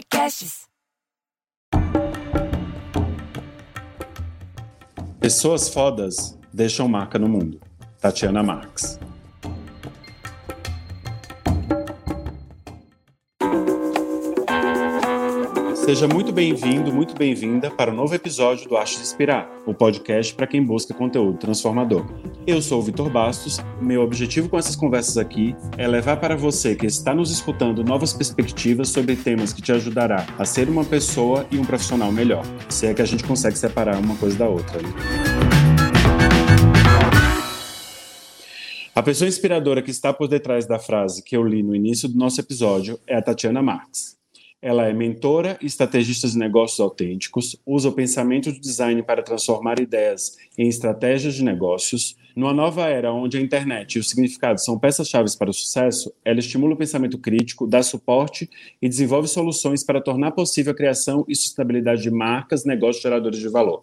Podcasts. Pessoas fodas deixam marca no mundo. Tatiana Marx. Seja muito bem-vindo, muito bem-vinda para o um novo episódio do de Inspirar, o podcast para quem busca conteúdo transformador. Eu sou o Vitor Bastos. Meu objetivo com essas conversas aqui é levar para você que está nos escutando novas perspectivas sobre temas que te ajudará a ser uma pessoa e um profissional melhor. Se é que a gente consegue separar uma coisa da outra. Né? A pessoa inspiradora que está por detrás da frase que eu li no início do nosso episódio é a Tatiana Marx. Ela é mentora e estrategista de negócios autênticos, usa o pensamento de design para transformar ideias em estratégias de negócios. Numa nova era onde a internet e o significado são peças-chave para o sucesso, ela estimula o pensamento crítico, dá suporte e desenvolve soluções para tornar possível a criação e sustentabilidade de marcas, negócios geradores de valor.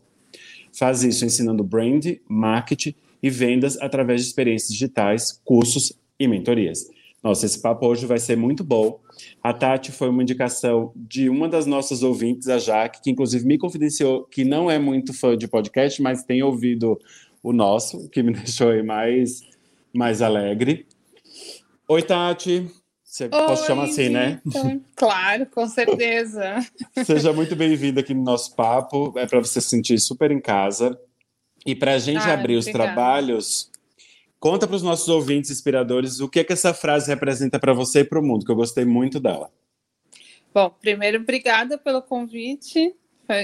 Faz isso ensinando brand, marketing e vendas através de experiências digitais, cursos e mentorias. Nossa, esse papo hoje vai ser muito bom. A Tati foi uma indicação de uma das nossas ouvintes, a Jaque, que inclusive me confidenciou que não é muito fã de podcast, mas tem ouvido o nosso, que me deixou aí mais, mais alegre. Oi, Tati. Você Oi, posso chamar assim, né? Claro, com certeza. Seja muito bem-vinda aqui no nosso papo. É para você se sentir super em casa. E para a gente Ai, abrir os obrigada. trabalhos, Conta para os nossos ouvintes inspiradores o que, é que essa frase representa para você e para o mundo, que eu gostei muito dela. Bom, primeiro, obrigada pelo convite.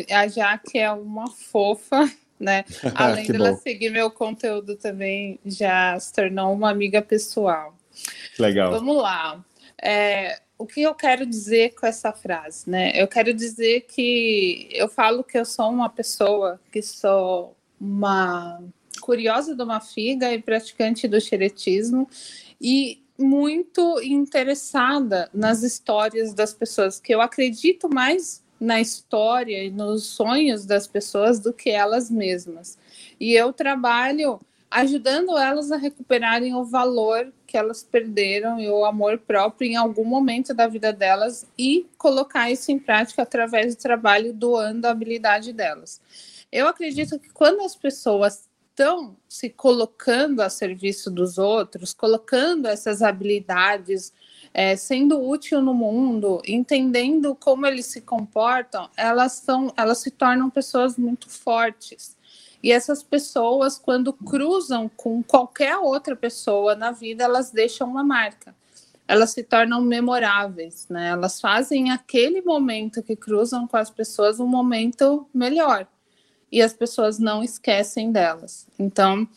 A Jaque é uma fofa, né? Além dela bom. seguir meu conteúdo também, já se tornou uma amiga pessoal. Legal. Vamos lá. É, o que eu quero dizer com essa frase, né? Eu quero dizer que eu falo que eu sou uma pessoa que sou uma curiosa de uma figa e praticante do xeretismo e muito interessada nas histórias das pessoas, que eu acredito mais na história e nos sonhos das pessoas do que elas mesmas. E eu trabalho ajudando elas a recuperarem o valor que elas perderam e o amor próprio em algum momento da vida delas e colocar isso em prática através do trabalho doando a habilidade delas. Eu acredito que quando as pessoas estão se colocando a serviço dos outros, colocando essas habilidades, é, sendo útil no mundo, entendendo como eles se comportam, elas são, elas se tornam pessoas muito fortes. E essas pessoas, quando cruzam com qualquer outra pessoa na vida, elas deixam uma marca. Elas se tornam memoráveis, né? Elas fazem aquele momento que cruzam com as pessoas um momento melhor. E as pessoas não esquecem delas. Então,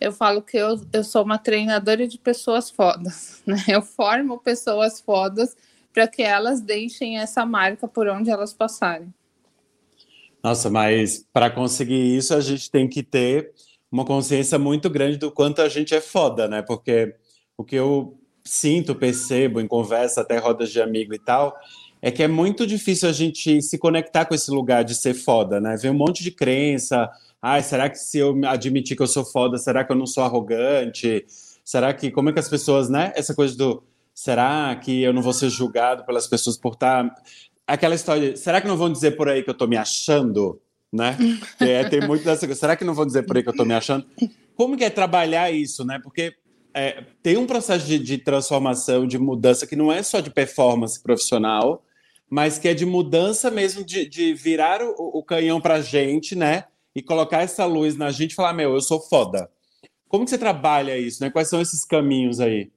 eu falo que eu, eu sou uma treinadora de pessoas fodas, né? Eu formo pessoas fodas para que elas deixem essa marca por onde elas passarem. Nossa, mas para conseguir isso, a gente tem que ter uma consciência muito grande do quanto a gente é foda, né? Porque o que eu sinto, percebo em conversa, até rodas de amigo e tal, é que é muito difícil a gente se conectar com esse lugar de ser foda, né? Vem um monte de crença. Ai, será que se eu admitir que eu sou foda, será que eu não sou arrogante? Será que. Como é que as pessoas, né? Essa coisa do. Será que eu não vou ser julgado pelas pessoas por estar. Aquela história de. Será que não vão dizer por aí que eu tô me achando? Né? É, tem muito dessa coisa. Será que não vão dizer por aí que eu tô me achando? Como que é trabalhar isso, né? Porque é, tem um processo de, de transformação, de mudança, que não é só de performance profissional, mas que é de mudança mesmo, de, de virar o, o canhão pra gente, né? E colocar essa luz na gente e falar, meu, eu sou foda. Como que você trabalha isso, né? Quais são esses caminhos aí?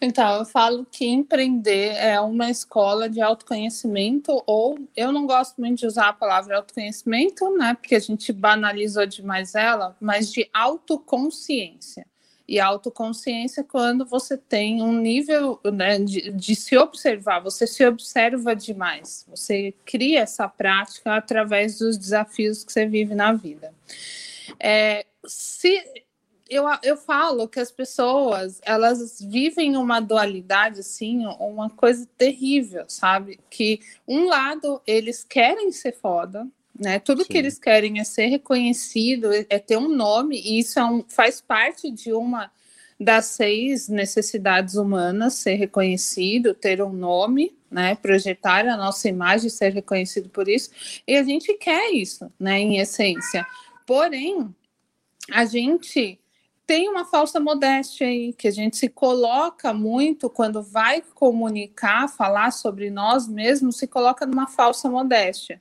Então, eu falo que empreender é uma escola de autoconhecimento, ou eu não gosto muito de usar a palavra autoconhecimento, né? Porque a gente banalizou demais ela, mas de autoconsciência. E autoconsciência quando você tem um nível né, de, de se observar, você se observa demais, você cria essa prática através dos desafios que você vive na vida. É, se eu, eu falo que as pessoas elas vivem uma dualidade assim, uma coisa terrível, sabe? Que um lado eles querem ser foda, né? Tudo Sim. que eles querem é ser reconhecido, é é ter um nome, e isso é um, faz parte de uma das seis necessidades humanas, ser reconhecido, ter um nome, né? Projetar a nossa imagem, ser reconhecido por isso, e a gente quer isso, né? Em essência. Porém, a gente tem uma falsa modéstia aí, que a gente se coloca muito quando vai comunicar, falar sobre nós mesmos, se coloca numa falsa modéstia.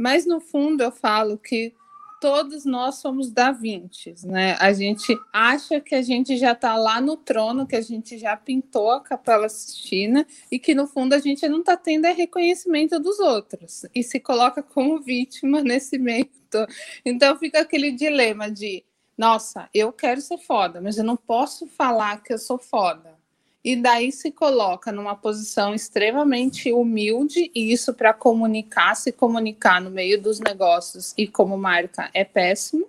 Mas no fundo eu falo que todos nós somos da Vinci, né? A gente acha que a gente já está lá no trono, que a gente já pintou a Capela Sistina e que no fundo a gente não está tendo reconhecimento dos outros e se coloca como vítima nesse meio. Então fica aquele dilema de, nossa, eu quero ser foda, mas eu não posso falar que eu sou foda e daí se coloca numa posição extremamente humilde, e isso para comunicar, se comunicar no meio dos negócios e como marca é péssimo,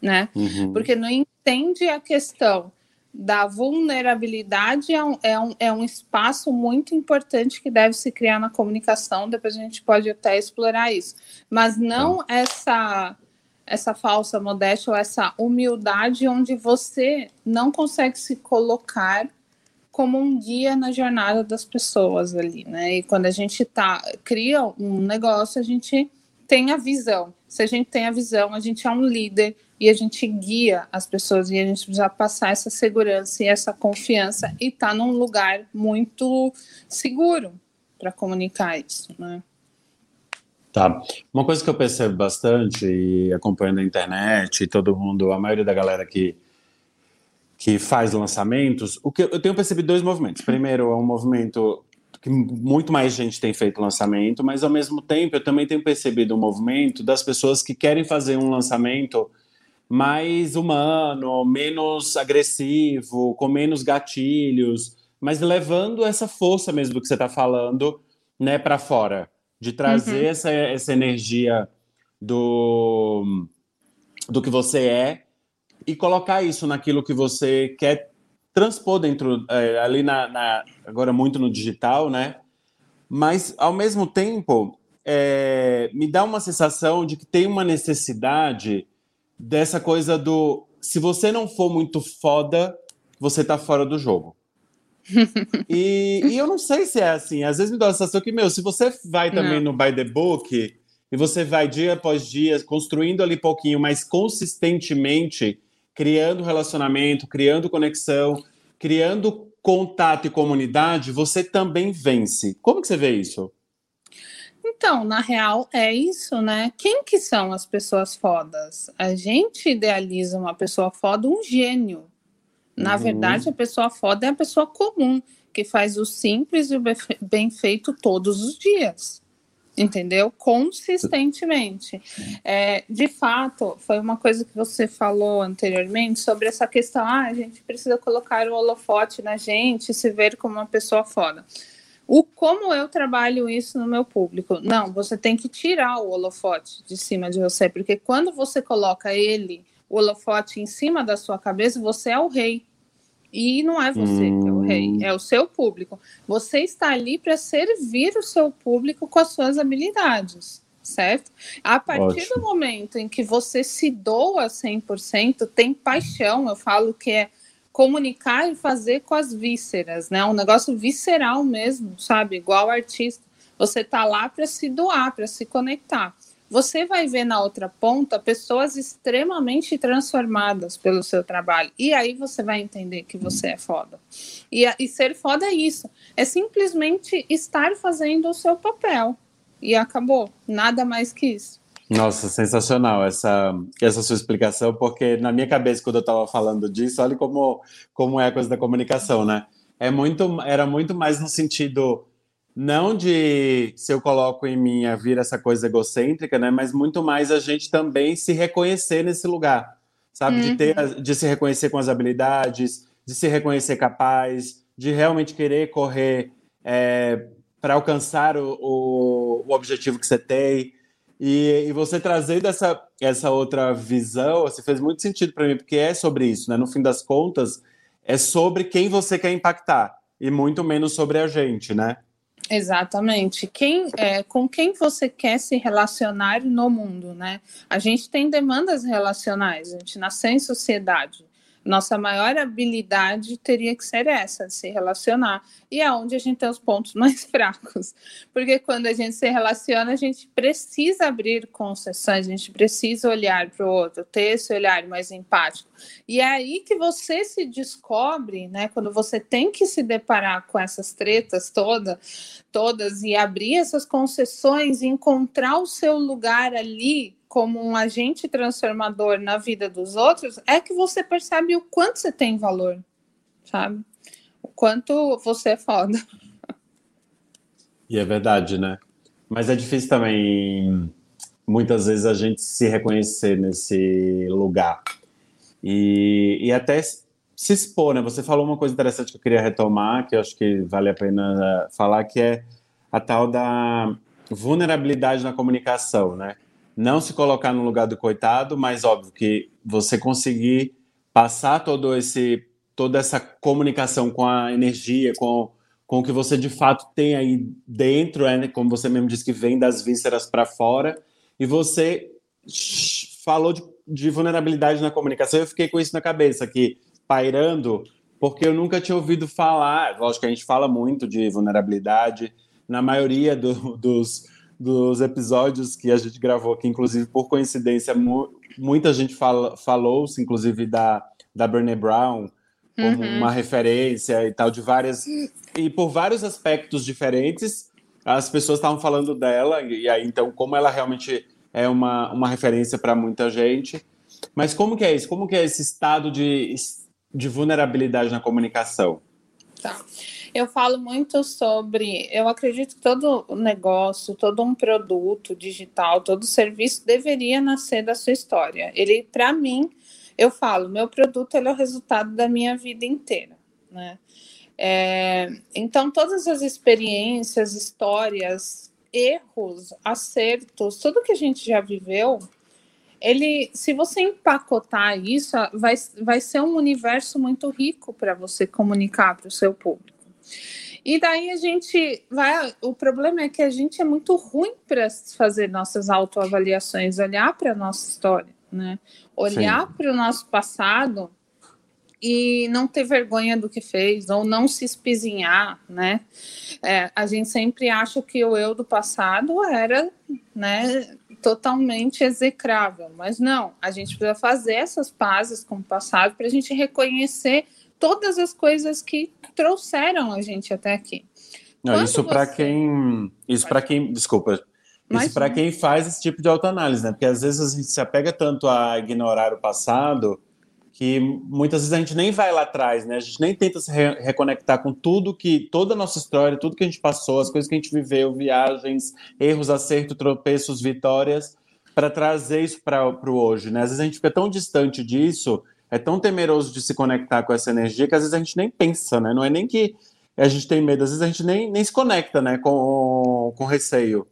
né? Uhum. Porque não entende a questão da vulnerabilidade, é um, é, um, é um espaço muito importante que deve se criar na comunicação, depois a gente pode até explorar isso, mas não uhum. essa essa falsa modéstia ou essa humildade onde você não consegue se colocar como um guia na jornada das pessoas ali, né? E quando a gente tá cria um negócio, a gente tem a visão. Se a gente tem a visão, a gente é um líder e a gente guia as pessoas e a gente precisa passar essa segurança e essa confiança e tá num lugar muito seguro para comunicar isso, né? Tá. Uma coisa que eu percebo bastante e acompanhando a internet todo mundo, a maioria da galera que que faz lançamentos, o que eu tenho percebido dois movimentos. Primeiro, é um movimento que muito mais gente tem feito lançamento, mas ao mesmo tempo eu também tenho percebido um movimento das pessoas que querem fazer um lançamento mais humano, menos agressivo, com menos gatilhos, mas levando essa força mesmo do que você está falando, né, para fora, de trazer uhum. essa, essa energia do do que você é e colocar isso naquilo que você quer transpor dentro, é, ali na, na, agora muito no digital, né? Mas, ao mesmo tempo, é, me dá uma sensação de que tem uma necessidade dessa coisa do se você não for muito foda, você tá fora do jogo. e, e, eu não sei se é assim. Às vezes me dá a sensação que, meu, se você vai também não. no by the book e você vai dia após dia construindo ali pouquinho, mas consistentemente criando relacionamento, criando conexão, criando contato e comunidade, você também vence. Como que você vê isso? Então, na real, é isso, né? Quem que são as pessoas fodas? A gente idealiza uma pessoa foda, um gênio. Na uhum. verdade, a pessoa foda é a pessoa comum, que faz o simples e o bem feito todos os dias entendeu? Consistentemente. É, de fato, foi uma coisa que você falou anteriormente sobre essa questão: ah, a gente precisa colocar o holofote na gente, se ver como uma pessoa foda. O como eu trabalho isso no meu público? Não, você tem que tirar o holofote de cima de você, porque quando você coloca ele, o holofote em cima da sua cabeça, você é o rei. E não é você hum. que é o rei, hum. é o seu público. Você está ali para servir o seu público com as suas habilidades, certo? A partir Ótimo. do momento em que você se doa 100%, tem paixão, eu falo que é comunicar e fazer com as vísceras, né? Um negócio visceral mesmo, sabe? Igual artista. Você tá lá para se doar, para se conectar você vai ver na outra ponta pessoas extremamente transformadas pelo seu trabalho. E aí você vai entender que você é foda. E, e ser foda é isso. É simplesmente estar fazendo o seu papel. E acabou. Nada mais que isso. Nossa, sensacional essa, essa sua explicação, porque na minha cabeça, quando eu estava falando disso, olha como, como é a coisa da comunicação, né? É muito, era muito mais no sentido não de se eu coloco em mim a vir essa coisa egocêntrica, né? Mas muito mais a gente também se reconhecer nesse lugar, sabe? Uhum. De ter, de se reconhecer com as habilidades, de se reconhecer capaz, de realmente querer correr é, para alcançar o, o, o, objetivo que você tem. E, e, você trazendo essa, essa outra visão, assim, fez muito sentido para mim, porque é sobre isso, né? No fim das contas, é sobre quem você quer impactar e muito menos sobre a gente, né? Exatamente. Quem, é, com quem você quer se relacionar no mundo, né? A gente tem demandas relacionais, a gente nasceu em sociedade. Nossa maior habilidade teria que ser essa, se relacionar. E é onde a gente tem os pontos mais fracos. Porque quando a gente se relaciona, a gente precisa abrir concessões, a gente precisa olhar para o outro, ter esse olhar mais empático. E é aí que você se descobre, né? Quando você tem que se deparar com essas tretas todas, todas e abrir essas concessões, encontrar o seu lugar ali como um agente transformador na vida dos outros, é que você percebe o quanto você tem valor, sabe? O quanto você é foda. E é verdade, né? Mas é difícil também, muitas vezes, a gente se reconhecer nesse lugar. E, e até se expor, né? Você falou uma coisa interessante que eu queria retomar, que eu acho que vale a pena falar, que é a tal da vulnerabilidade na comunicação, né? Não se colocar no lugar do coitado, mas óbvio que você conseguir passar todo esse toda essa comunicação com a energia, com, com o que você de fato tem aí dentro, é, né? como você mesmo disse que vem das vísceras para fora, e você falou de, de, vulnerabilidade na comunicação, eu fiquei com isso na cabeça aqui, pairando, porque eu nunca tinha ouvido falar, lógico que a gente fala muito de vulnerabilidade, na maioria do, dos dos episódios que a gente gravou aqui, inclusive por coincidência, mu muita gente fala, falou, inclusive da, da Brené Brown, como uhum. uma referência e tal, de várias. E por vários aspectos diferentes, as pessoas estavam falando dela, e aí então, como ela realmente é uma, uma referência para muita gente. Mas como que é isso? Como que é esse estado de, de vulnerabilidade na comunicação? Tá. Eu falo muito sobre. Eu acredito que todo negócio, todo um produto digital, todo serviço deveria nascer da sua história. Ele, para mim, eu falo, meu produto é o resultado da minha vida inteira, né? É, então, todas as experiências, histórias, erros, acertos, tudo que a gente já viveu, ele, se você empacotar isso, vai, vai ser um universo muito rico para você comunicar para o seu público. E daí a gente vai. O problema é que a gente é muito ruim para fazer nossas autoavaliações, olhar para a nossa história, né? Olhar para o nosso passado e não ter vergonha do que fez, ou não se espizinhar, né? É, a gente sempre acha que o eu do passado era, né, totalmente execrável, mas não, a gente precisa fazer essas pazes com o passado para a gente reconhecer todas as coisas que trouxeram a gente até aqui. Não, isso para quem, isso para quem, desculpa, isso para quem faz esse tipo de autoanálise, né? Porque às vezes a gente se apega tanto a ignorar o passado que muitas vezes a gente nem vai lá atrás, né? A gente nem tenta se re reconectar com tudo que toda a nossa história, tudo que a gente passou, as coisas que a gente viveu, viagens, erros, acertos, tropeços, vitórias, para trazer isso para o hoje, né? Às vezes a gente fica tão distante disso é tão temeroso de se conectar com essa energia que às vezes a gente nem pensa, né? Não é nem que a gente tem medo, às vezes a gente nem, nem se conecta, né, com, com receio.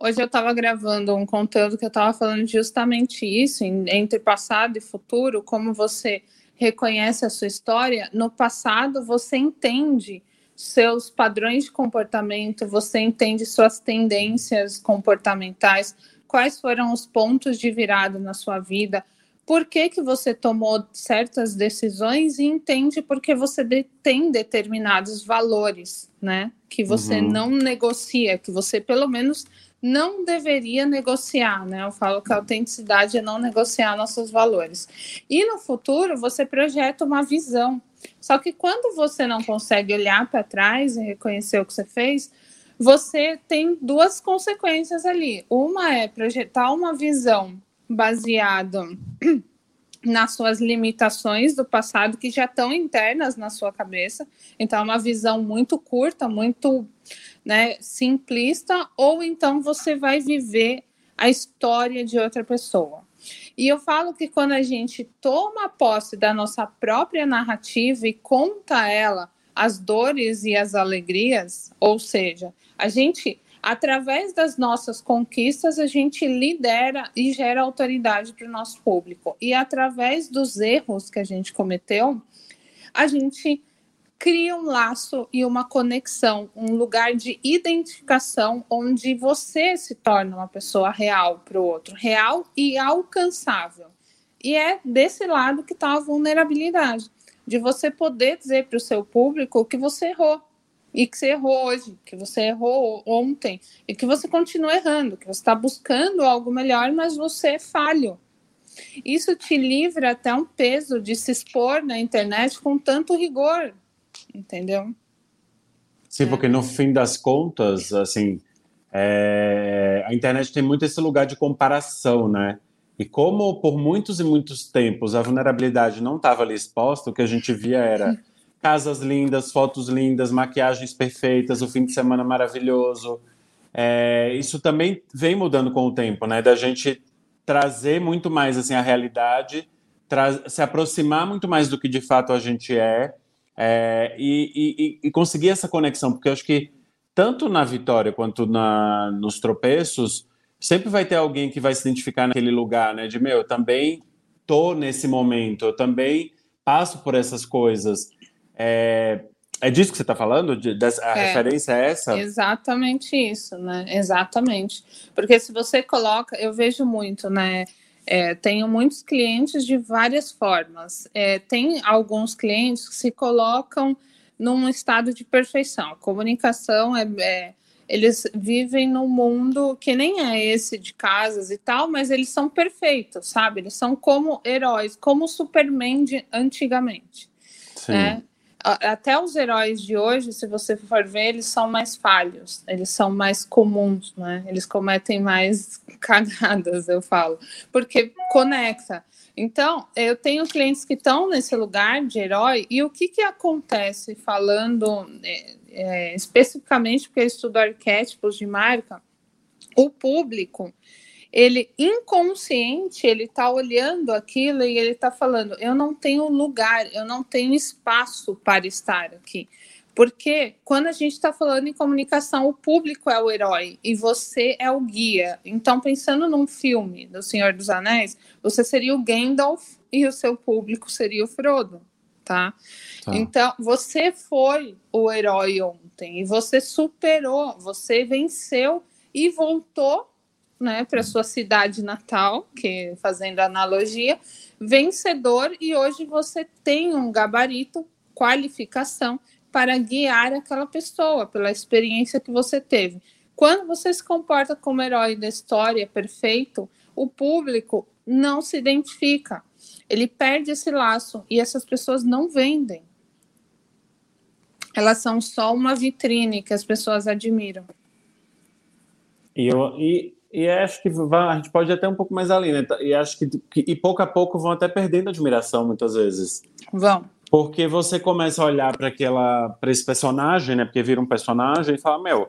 Hoje eu estava gravando um conteúdo que eu estava falando justamente isso, entre passado e futuro, como você reconhece a sua história. No passado, você entende seus padrões de comportamento, você entende suas tendências comportamentais, quais foram os pontos de virada na sua vida, por que, que você tomou certas decisões e entende porque você tem determinados valores, né? Que você uhum. não negocia, que você pelo menos não deveria negociar, né? Eu falo que a autenticidade é não negociar nossos valores. E no futuro você projeta uma visão. Só que quando você não consegue olhar para trás e reconhecer o que você fez, você tem duas consequências ali. Uma é projetar uma visão baseado nas suas limitações do passado que já estão internas na sua cabeça. Então, é uma visão muito curta, muito né, simplista, ou então você vai viver a história de outra pessoa. E eu falo que quando a gente toma posse da nossa própria narrativa e conta ela as dores e as alegrias, ou seja, a gente através das nossas conquistas, a gente lidera e gera autoridade para o nosso público. E através dos erros que a gente cometeu, a gente cria um laço e uma conexão, um lugar de identificação onde você se torna uma pessoa real para o outro, real e alcançável. E é desse lado que está a vulnerabilidade, de você poder dizer para o seu público que você errou, e que você errou hoje, que você errou ontem, e que você continua errando, que você está buscando algo melhor, mas você é falho. Isso te livra até um peso de se expor na internet com tanto rigor, entendeu? Sim, porque no fim das contas, assim, é... a internet tem muito esse lugar de comparação, né? E como por muitos e muitos tempos a vulnerabilidade não estava ali exposta, o que a gente via era casas lindas, fotos lindas, maquiagens perfeitas, o fim de semana maravilhoso. É, isso também vem mudando com o tempo, né? Da gente trazer muito mais assim a realidade, se aproximar muito mais do que de fato a gente é, é e, e, e, conseguir essa conexão, porque eu acho que tanto na vitória quanto na, nos tropeços sempre vai ter alguém que vai se identificar naquele lugar, né? De meu, eu também tô nesse momento, eu também passo por essas coisas. É, é disso que você está falando? De, dessa, a é, referência é essa? Exatamente isso, né? Exatamente. Porque se você coloca, eu vejo muito, né? É, tenho muitos clientes de várias formas. É, tem alguns clientes que se colocam num estado de perfeição. A comunicação é, é, eles vivem num mundo que nem é esse de casas e tal, mas eles são perfeitos, sabe? Eles são como heróis, como Superman de antigamente. Sim. Né? Até os heróis de hoje, se você for ver, eles são mais falhos, eles são mais comuns, né? Eles cometem mais cagadas, eu falo, porque conecta. Então, eu tenho clientes que estão nesse lugar de herói, e o que, que acontece falando é, é, especificamente, porque eu estudo arquétipos de marca, o público ele inconsciente, ele está olhando aquilo e ele está falando: eu não tenho lugar, eu não tenho espaço para estar aqui. Porque quando a gente está falando em comunicação, o público é o herói e você é o guia. Então, pensando num filme do Senhor dos Anéis, você seria o Gandalf e o seu público seria o Frodo, tá? tá. Então, você foi o herói ontem e você superou, você venceu e voltou né, para sua cidade natal, que fazendo analogia, vencedor e hoje você tem um gabarito, qualificação para guiar aquela pessoa pela experiência que você teve. Quando você se comporta como herói da história perfeito, o público não se identifica. Ele perde esse laço e essas pessoas não vendem. Elas são só uma vitrine que as pessoas admiram. E, eu, e e acho que vai, a gente pode ir até um pouco mais além, né? E acho que, que, e pouco a pouco vão até perdendo admiração muitas vezes. Vão. Porque você começa a olhar para aquela para esse personagem, né? Porque vira um personagem e fala: "Meu,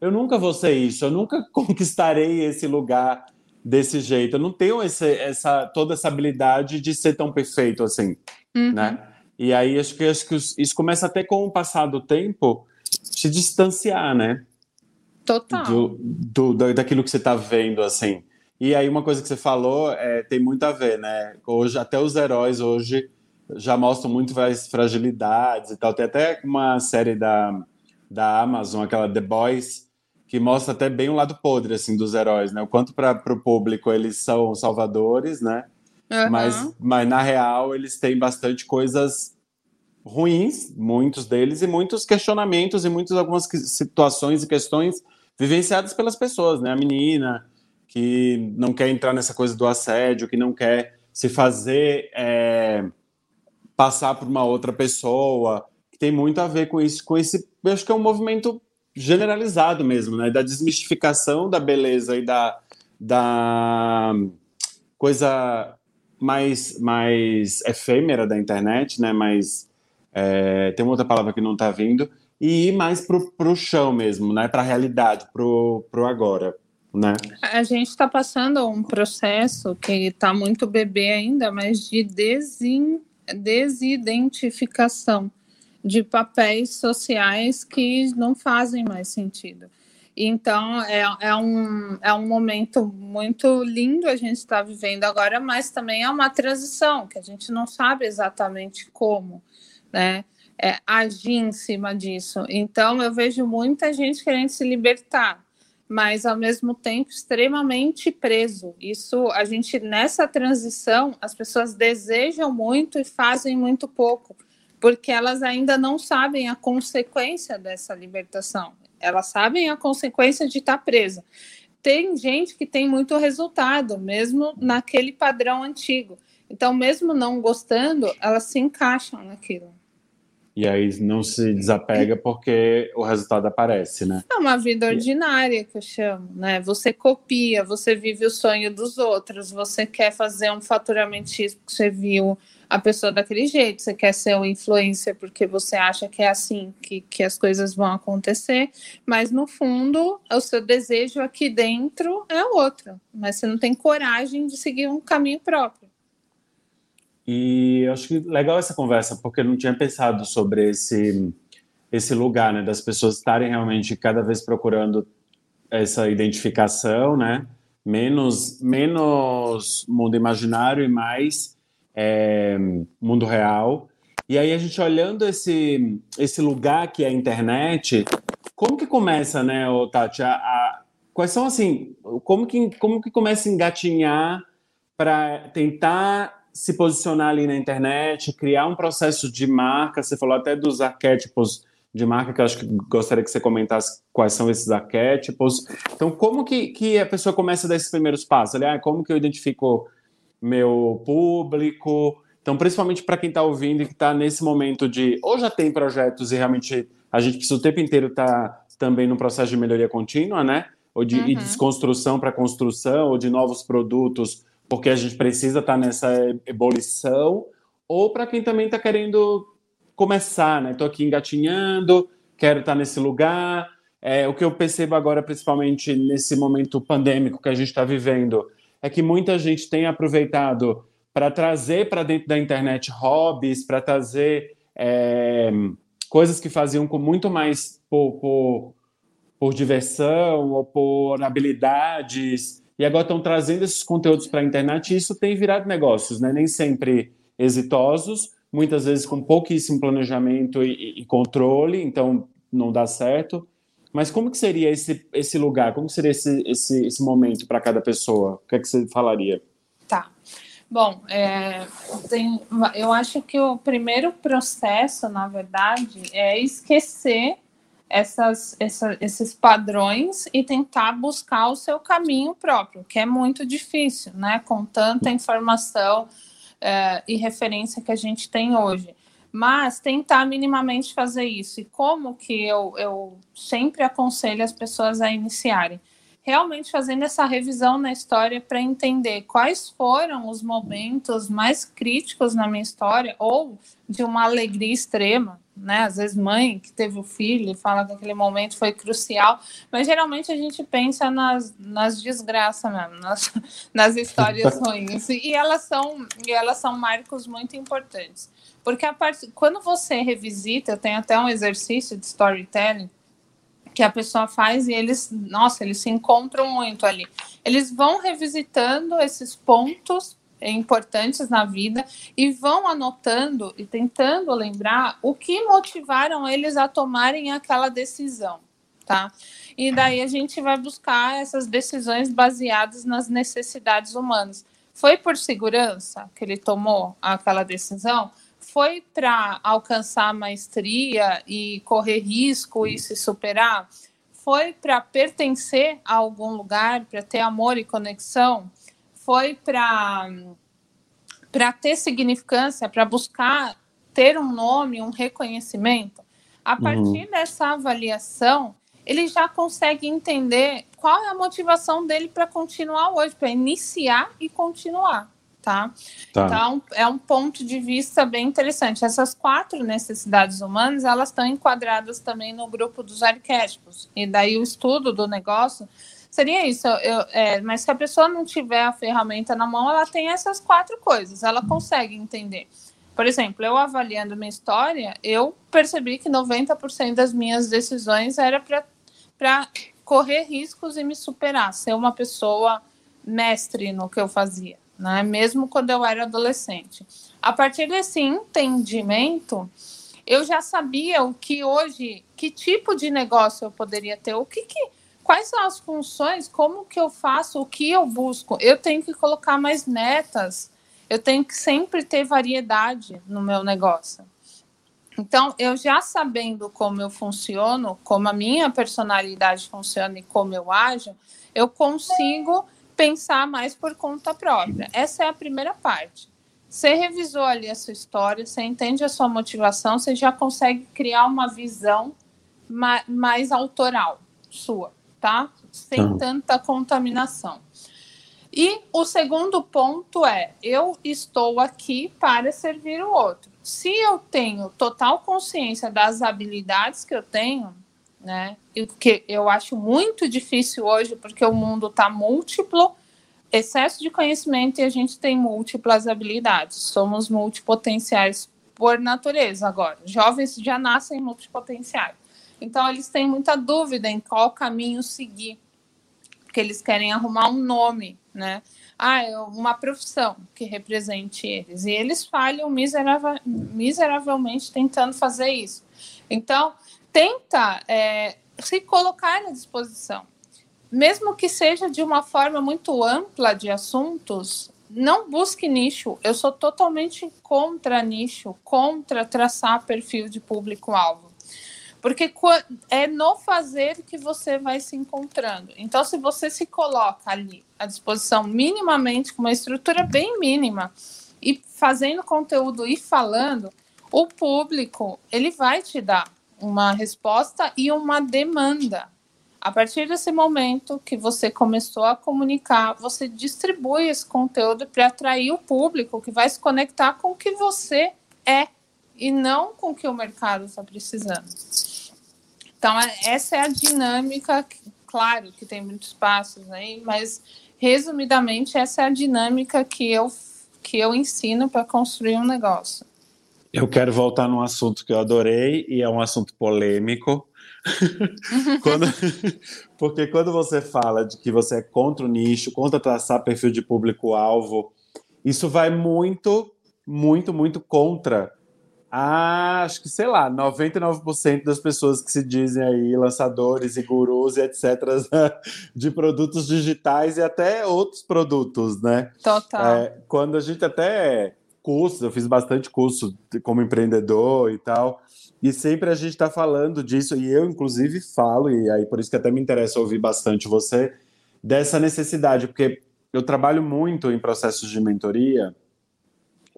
eu nunca vou ser isso, eu nunca conquistarei esse lugar desse jeito. Eu não tenho esse, essa toda essa habilidade de ser tão perfeito assim", uhum. né? E aí acho que acho que isso começa até com o passar do tempo se distanciar, né? Total. Do, do, daquilo que você está vendo, assim. E aí uma coisa que você falou é, tem muito a ver, né? Hoje, até os heróis hoje já mostram muito mais fragilidades e tal. Tem até uma série da, da Amazon, aquela The Boys, que mostra até bem o lado podre, assim, dos heróis, né? O quanto para o público eles são salvadores, né? Uhum. Mas, mas na real eles têm bastante coisas ruins, muitos deles, e muitos questionamentos e muitas algumas situações e questões vivenciadas pelas pessoas, né? A menina que não quer entrar nessa coisa do assédio, que não quer se fazer é, passar por uma outra pessoa, que tem muito a ver com isso, com esse, eu acho que é um movimento generalizado mesmo, né? Da desmistificação da beleza e da, da coisa mais, mais efêmera da internet, né? Mais é, tem uma outra palavra que não está vindo, e ir mais para o chão mesmo, né? para a realidade, para o agora. Né? A gente está passando um processo que está muito bebê ainda, mas de desin, desidentificação de papéis sociais que não fazem mais sentido. Então, é, é, um, é um momento muito lindo a gente está vivendo agora, mas também é uma transição que a gente não sabe exatamente como né? É, agir em cima disso. Então, eu vejo muita gente querendo se libertar mas ao mesmo tempo extremamente preso. Isso a gente nessa transição as pessoas desejam muito e fazem muito pouco, porque elas ainda não sabem a consequência dessa libertação. Elas sabem a consequência de estar presa. Tem gente que tem muito resultado, mesmo naquele padrão antigo. Então, mesmo não gostando, elas se encaixam naquilo. E aí não se desapega porque o resultado aparece, né? É uma vida ordinária que eu chamo, né? Você copia, você vive o sonho dos outros, você quer fazer um faturamento X porque você viu a pessoa daquele jeito, você quer ser um influencer porque você acha que é assim que, que as coisas vão acontecer, mas no fundo o seu desejo aqui dentro é outro, mas você não tem coragem de seguir um caminho próprio. E eu acho que legal essa conversa, porque eu não tinha pensado sobre esse, esse lugar, né, das pessoas estarem realmente cada vez procurando essa identificação, né, menos, menos mundo imaginário e mais é, mundo real. E aí a gente olhando esse, esse lugar que é a internet, como que começa, né, Tati, a, a, quais são, assim, como que, como que começa a engatinhar para tentar se posicionar ali na internet, criar um processo de marca. Você falou até dos arquétipos de marca, que eu acho que gostaria que você comentasse quais são esses arquétipos. Então, como que, que a pessoa começa a dar esses primeiros passos? Ali, ah, como que eu identifico meu público? Então, principalmente para quem está ouvindo e que está nesse momento de ou já tem projetos e realmente a gente precisa o tempo inteiro estar tá também no processo de melhoria contínua, né? Ou de, uhum. desconstrução para construção, ou de novos produtos porque a gente precisa estar tá nessa ebulição, ou para quem também está querendo começar, né? Estou aqui engatinhando, quero estar tá nesse lugar. É, o que eu percebo agora, principalmente nesse momento pandêmico que a gente está vivendo, é que muita gente tem aproveitado para trazer para dentro da internet hobbies, para trazer é, coisas que faziam com muito mais por, por, por diversão ou por habilidades e agora estão trazendo esses conteúdos para a internet e isso tem virado negócios, né? nem sempre exitosos, muitas vezes com pouquíssimo planejamento e, e controle, então não dá certo. Mas como que seria esse, esse lugar? Como seria esse, esse, esse momento para cada pessoa? O que é que você falaria? Tá. Bom, é, tem, eu acho que o primeiro processo, na verdade, é esquecer essas, essa, esses padrões e tentar buscar o seu caminho próprio, que é muito difícil, né? Com tanta informação é, e referência que a gente tem hoje. Mas tentar minimamente fazer isso. E como que eu, eu sempre aconselho as pessoas a iniciarem? Realmente fazendo essa revisão na história para entender quais foram os momentos mais críticos na minha história ou de uma alegria extrema, né? Às vezes mãe que teve o filho fala que aquele momento foi crucial, mas geralmente a gente pensa nas, nas desgraças mesmo, nas, nas histórias ruins e elas são e elas são marcos muito importantes, porque a parte quando você revisita, eu tenho até um exercício de storytelling que a pessoa faz e eles, nossa, eles se encontram muito ali. Eles vão revisitando esses pontos importantes na vida e vão anotando e tentando lembrar o que motivaram eles a tomarem aquela decisão, tá? E daí a gente vai buscar essas decisões baseadas nas necessidades humanas. Foi por segurança que ele tomou aquela decisão? Foi para alcançar maestria e correr risco e se superar? Foi para pertencer a algum lugar, para ter amor e conexão? Foi para para ter significância, para buscar ter um nome, um reconhecimento. A uhum. partir uhum. dessa avaliação, ele já consegue entender qual é a motivação dele para continuar hoje, para iniciar e continuar. Tá? tá? Então, é um ponto de vista bem interessante. Essas quatro necessidades humanas, elas estão enquadradas também no grupo dos arquétipos. E daí o estudo do negócio Seria isso, eu, é, mas se a pessoa não tiver a ferramenta na mão, ela tem essas quatro coisas, ela consegue entender. Por exemplo, eu avaliando minha história, eu percebi que 90% das minhas decisões era para correr riscos e me superar, ser uma pessoa mestre no que eu fazia, né? mesmo quando eu era adolescente. A partir desse entendimento, eu já sabia o que hoje, que tipo de negócio eu poderia ter, o que, que quais são as funções, como que eu faço, o que eu busco. Eu tenho que colocar mais metas, eu tenho que sempre ter variedade no meu negócio. Então, eu já sabendo como eu funciono, como a minha personalidade funciona e como eu ajo, eu consigo pensar mais por conta própria. Essa é a primeira parte. Você revisou ali a sua história, você entende a sua motivação, você já consegue criar uma visão mais autoral sua tá? Sem uhum. tanta contaminação. E o segundo ponto é: eu estou aqui para servir o outro. Se eu tenho total consciência das habilidades que eu tenho, né? E que eu acho muito difícil hoje, porque o mundo está múltiplo, excesso de conhecimento e a gente tem múltiplas habilidades. Somos multipotenciais por natureza agora. Jovens já nascem multipotenciais. Então, eles têm muita dúvida em qual caminho seguir, porque eles querem arrumar um nome, né? Ah, é uma profissão que represente eles. E eles falham miseravel, miseravelmente tentando fazer isso. Então, tenta é, se colocar à disposição. Mesmo que seja de uma forma muito ampla de assuntos, não busque nicho. Eu sou totalmente contra nicho, contra traçar perfil de público-alvo. Porque é no fazer que você vai se encontrando. Então, se você se coloca ali à disposição minimamente, com uma estrutura bem mínima, e fazendo conteúdo e falando, o público ele vai te dar uma resposta e uma demanda. A partir desse momento que você começou a comunicar, você distribui esse conteúdo para atrair o público que vai se conectar com o que você é e não com o que o mercado está precisando. Então, é, essa é a dinâmica, claro que tem muitos passos aí, mas resumidamente, essa é a dinâmica que eu, que eu ensino para construir um negócio. Eu quero voltar num assunto que eu adorei e é um assunto polêmico. quando, porque quando você fala de que você é contra o nicho, contra traçar perfil de público-alvo, isso vai muito, muito, muito contra ah, acho que, sei lá, 99% das pessoas que se dizem aí lançadores e gurus e etc. de produtos digitais e até outros produtos, né? Total. É, quando a gente até cursos, eu fiz bastante curso como empreendedor e tal, e sempre a gente está falando disso, e eu, inclusive, falo, e aí por isso que até me interessa ouvir bastante você, dessa necessidade, porque eu trabalho muito em processos de mentoria.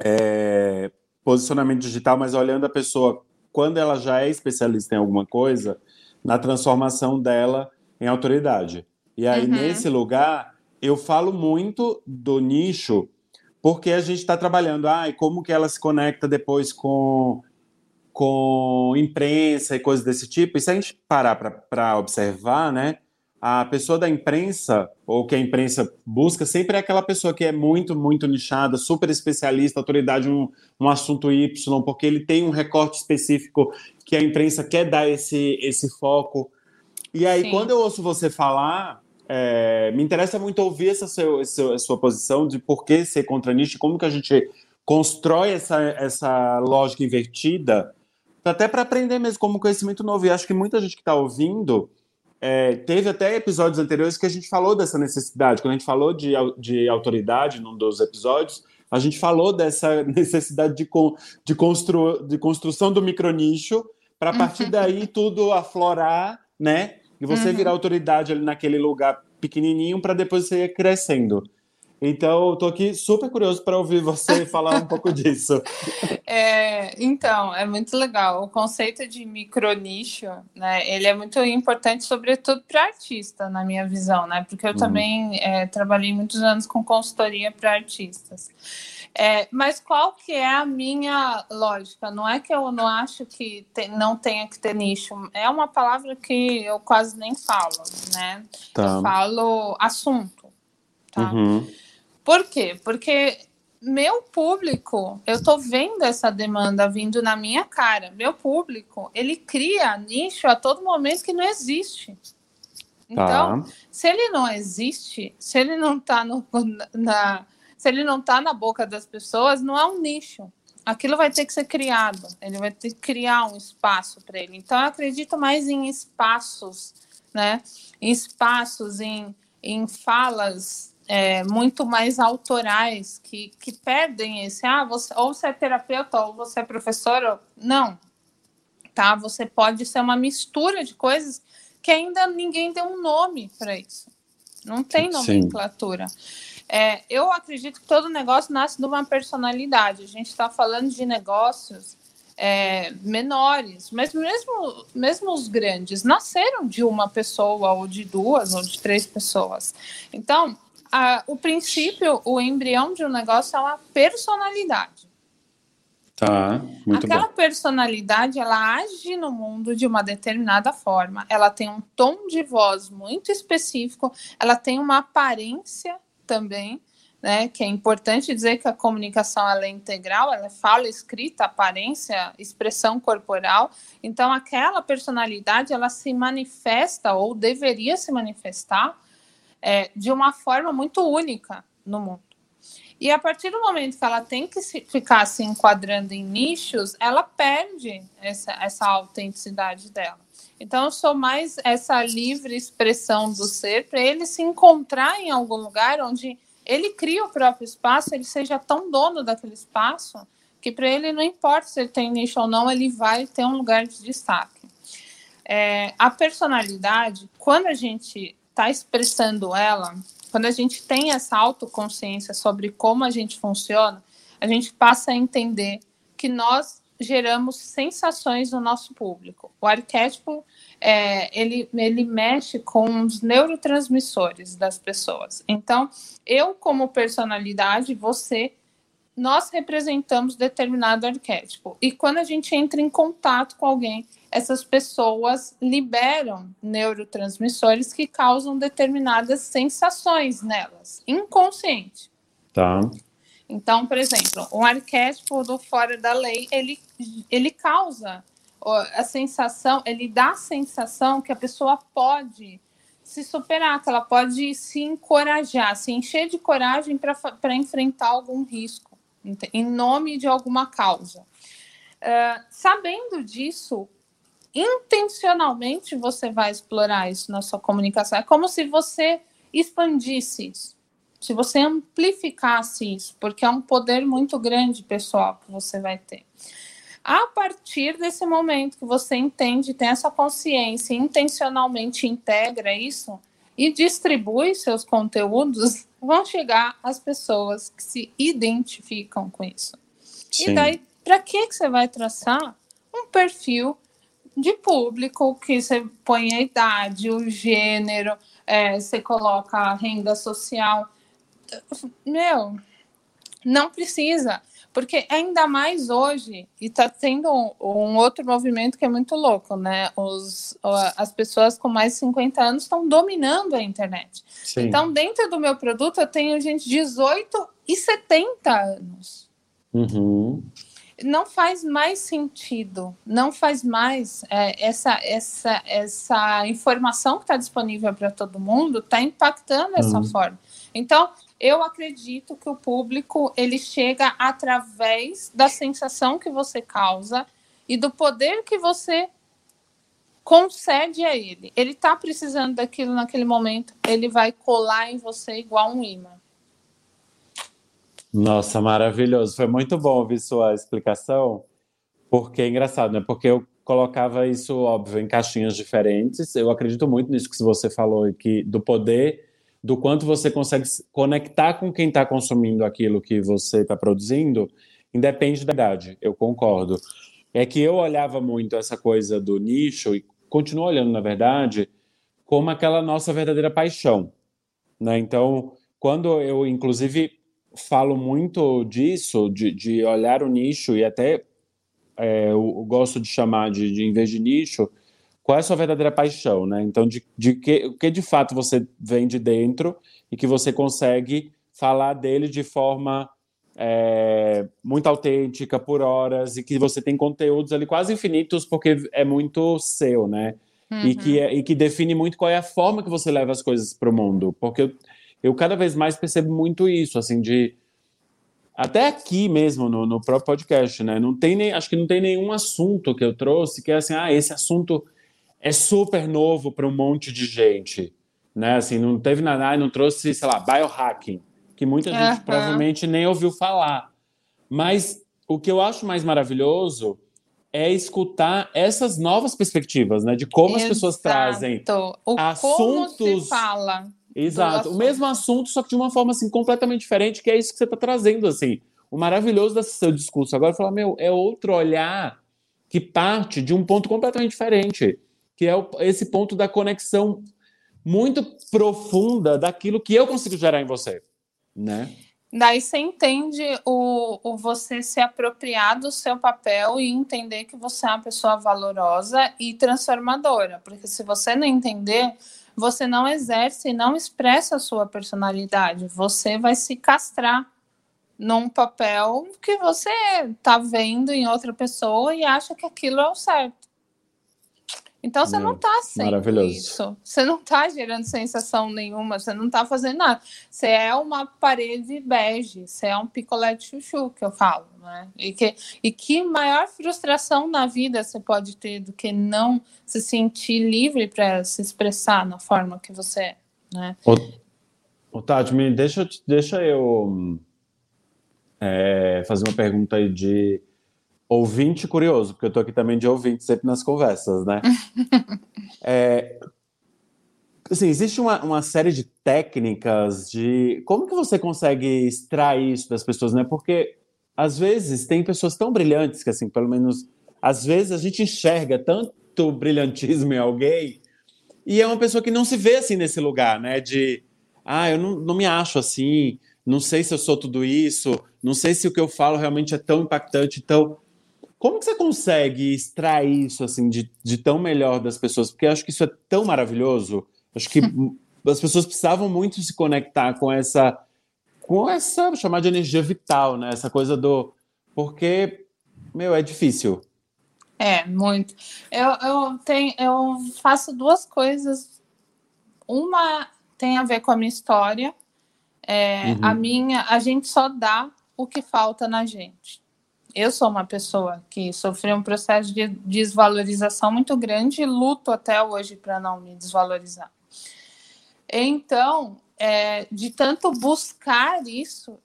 É, posicionamento digital, mas olhando a pessoa quando ela já é especialista em alguma coisa, na transformação dela em autoridade. E aí, uhum. nesse lugar, eu falo muito do nicho, porque a gente está trabalhando, ah, e como que ela se conecta depois com, com imprensa e coisas desse tipo. E se a gente parar para observar, né, a pessoa da imprensa, ou que a imprensa busca, sempre é aquela pessoa que é muito, muito nichada, super especialista, autoridade um, um assunto Y, porque ele tem um recorte específico que a imprensa quer dar esse, esse foco. E aí, Sim. quando eu ouço você falar, é, me interessa muito ouvir essa, seu, essa sua posição de por que ser contra nicho, como que a gente constrói essa, essa lógica invertida, até para aprender mesmo como conhecimento novo. E acho que muita gente que está ouvindo é, teve até episódios anteriores que a gente falou dessa necessidade. Quando a gente falou de, de autoridade num dos episódios, a gente falou dessa necessidade de, con, de, constru, de construção do micronicho para a partir uhum. daí tudo aflorar, né? E você uhum. virar autoridade ali naquele lugar pequenininho para depois você ir crescendo. Então, estou aqui super curioso para ouvir você falar um pouco disso. É, então, é muito legal. O conceito de micronicho, né? Ele é muito importante, sobretudo para artista, na minha visão, né? Porque eu uhum. também é, trabalhei muitos anos com consultoria para artistas. É, mas qual que é a minha lógica? Não é que eu não acho que te, não tenha que ter nicho. É uma palavra que eu quase nem falo, né? Tá. Eu falo assunto, tá? Uhum. Por quê? Porque meu público, eu estou vendo essa demanda vindo na minha cara. Meu público, ele cria nicho a todo momento que não existe. Então, tá. se ele não existe, se ele não está na, se ele não tá na boca das pessoas, não é um nicho. Aquilo vai ter que ser criado. Ele vai ter que criar um espaço para ele. Então, eu acredito mais em espaços né? Em espaços, em, em falas é, muito mais autorais, que, que perdem esse, ah, você, ou você é terapeuta, ou você é professor. Não, tá? Você pode ser uma mistura de coisas que ainda ninguém deu um nome para isso. Não tem nomenclatura. É, eu acredito que todo negócio nasce de uma personalidade. A gente está falando de negócios é, menores, mas mesmo, mesmo os grandes nasceram de uma pessoa, ou de duas, ou de três pessoas. Então, a, o princípio, o embrião de um negócio é uma personalidade. Tá, muito Aquela bom. personalidade, ela age no mundo de uma determinada forma. Ela tem um tom de voz muito específico, ela tem uma aparência também, né? Que é importante dizer que a comunicação ela é integral, ela é fala, escrita, aparência, expressão corporal. Então, aquela personalidade, ela se manifesta ou deveria se manifestar é, de uma forma muito única no mundo. E a partir do momento que ela tem que se, ficar se enquadrando em nichos, ela perde essa, essa autenticidade dela. Então, eu sou mais essa livre expressão do ser para ele se encontrar em algum lugar onde ele cria o próprio espaço, ele seja tão dono daquele espaço que para ele não importa se ele tem nicho ou não, ele vai ter um lugar de destaque. É, a personalidade, quando a gente está expressando ela, quando a gente tem essa autoconsciência sobre como a gente funciona, a gente passa a entender que nós geramos sensações no nosso público. O arquétipo é, ele, ele mexe com os neurotransmissores das pessoas. Então, eu, como personalidade, você, nós representamos determinado arquétipo. E quando a gente entra em contato com alguém, essas pessoas liberam neurotransmissores que causam determinadas sensações nelas, inconsciente. Tá. Então, por exemplo, um arquétipo do fora da lei, ele, ele causa a sensação, ele dá a sensação que a pessoa pode se superar, que ela pode se encorajar, se encher de coragem para enfrentar algum risco, em nome de alguma causa. Uh, sabendo disso, intencionalmente você vai explorar isso na sua comunicação. É como se você expandisse isso, se você amplificasse isso, porque é um poder muito grande, pessoal, que você vai ter. A partir desse momento que você entende, tem essa consciência, intencionalmente integra isso e distribui seus conteúdos, vão chegar as pessoas que se identificam com isso. Sim. E daí, para que, que você vai traçar um perfil de público que você põe a idade, o gênero, é, você coloca a renda social. Meu, não precisa, porque ainda mais hoje, e está tendo um, um, outro movimento que é muito louco, né? Os, as pessoas com mais de 50 anos estão dominando a internet. Sim. Então, dentro do meu produto, eu tenho gente de 18 e 70 anos. Uhum não faz mais sentido, não faz mais é, essa, essa, essa informação que está disponível para todo mundo está impactando dessa uhum. forma. Então, eu acredito que o público ele chega através da sensação que você causa e do poder que você concede a ele. Ele está precisando daquilo naquele momento, ele vai colar em você igual um imã. Nossa, maravilhoso. Foi muito bom ouvir sua explicação, porque é engraçado, né? Porque eu colocava isso, óbvio, em caixinhas diferentes. Eu acredito muito nisso que você falou, que do poder, do quanto você consegue conectar com quem está consumindo aquilo que você está produzindo, independe da idade. Eu concordo. É que eu olhava muito essa coisa do nicho e continuo olhando, na verdade, como aquela nossa verdadeira paixão, né? Então, quando eu, inclusive, falo muito disso, de, de olhar o nicho e até é, eu, eu, gosto de chamar de, de, em vez de nicho, qual é a sua verdadeira paixão, né? Então, de, de que, o que de fato você vem de dentro e que você consegue falar dele de forma é, muito autêntica por horas e que você tem conteúdos ali quase infinitos porque é muito seu, né? Uhum. E, que, é, e que define muito qual é a forma que você leva as coisas para o mundo. Porque eu, eu cada vez mais percebo muito isso, assim, de até aqui mesmo no, no próprio podcast, né? Não tem nem, acho que não tem nenhum assunto que eu trouxe que é assim, ah, esse assunto é super novo para um monte de gente, né? Assim, não teve nada, não trouxe, sei lá, biohacking, que muita uhum. gente provavelmente nem ouviu falar. Mas o que eu acho mais maravilhoso é escutar essas novas perspectivas, né? De como Exato. as pessoas trazem o assuntos. Como se fala. Exato, o mesmo assunto, só que de uma forma assim completamente diferente, que é isso que você está trazendo, assim. O maravilhoso desse seu discurso agora é falar, meu, é outro olhar que parte de um ponto completamente diferente, que é esse ponto da conexão muito profunda daquilo que eu consigo gerar em você, né? Daí você entende o, o você se apropriar do seu papel e entender que você é uma pessoa valorosa e transformadora. Porque se você não entender, você não exerce e não expressa a sua personalidade. Você vai se castrar num papel que você está vendo em outra pessoa e acha que aquilo é o certo. Então você não está sendo isso. Você não está gerando sensação nenhuma, você não está fazendo nada. Você é uma parede bege, você é um picolé de chuchu, que eu falo, né? E que, e que maior frustração na vida você pode ter do que não se sentir livre para se expressar na forma que você é, né? Ô, ô Tati, me deixa, deixa eu é, fazer uma pergunta aí de ouvinte curioso, porque eu tô aqui também de ouvinte sempre nas conversas, né? é, assim, existe uma, uma série de técnicas de como que você consegue extrair isso das pessoas, né? Porque às vezes tem pessoas tão brilhantes que assim, pelo menos às vezes a gente enxerga tanto brilhantismo em alguém e é uma pessoa que não se vê assim nesse lugar, né? De ah, eu não, não me acho assim, não sei se eu sou tudo isso, não sei se o que eu falo realmente é tão impactante, então como que você consegue extrair isso assim de, de tão melhor das pessoas? Porque eu acho que isso é tão maravilhoso. Acho que as pessoas precisavam muito se conectar com essa com essa chamar de energia vital, né? Essa coisa do porque meu é difícil. É muito. Eu, eu tenho eu faço duas coisas. Uma tem a ver com a minha história. É, uhum. A minha a gente só dá o que falta na gente eu sou uma pessoa que sofreu um processo de desvalorização muito grande e luto até hoje para não me desvalorizar. Então, é, de tanto buscar isso,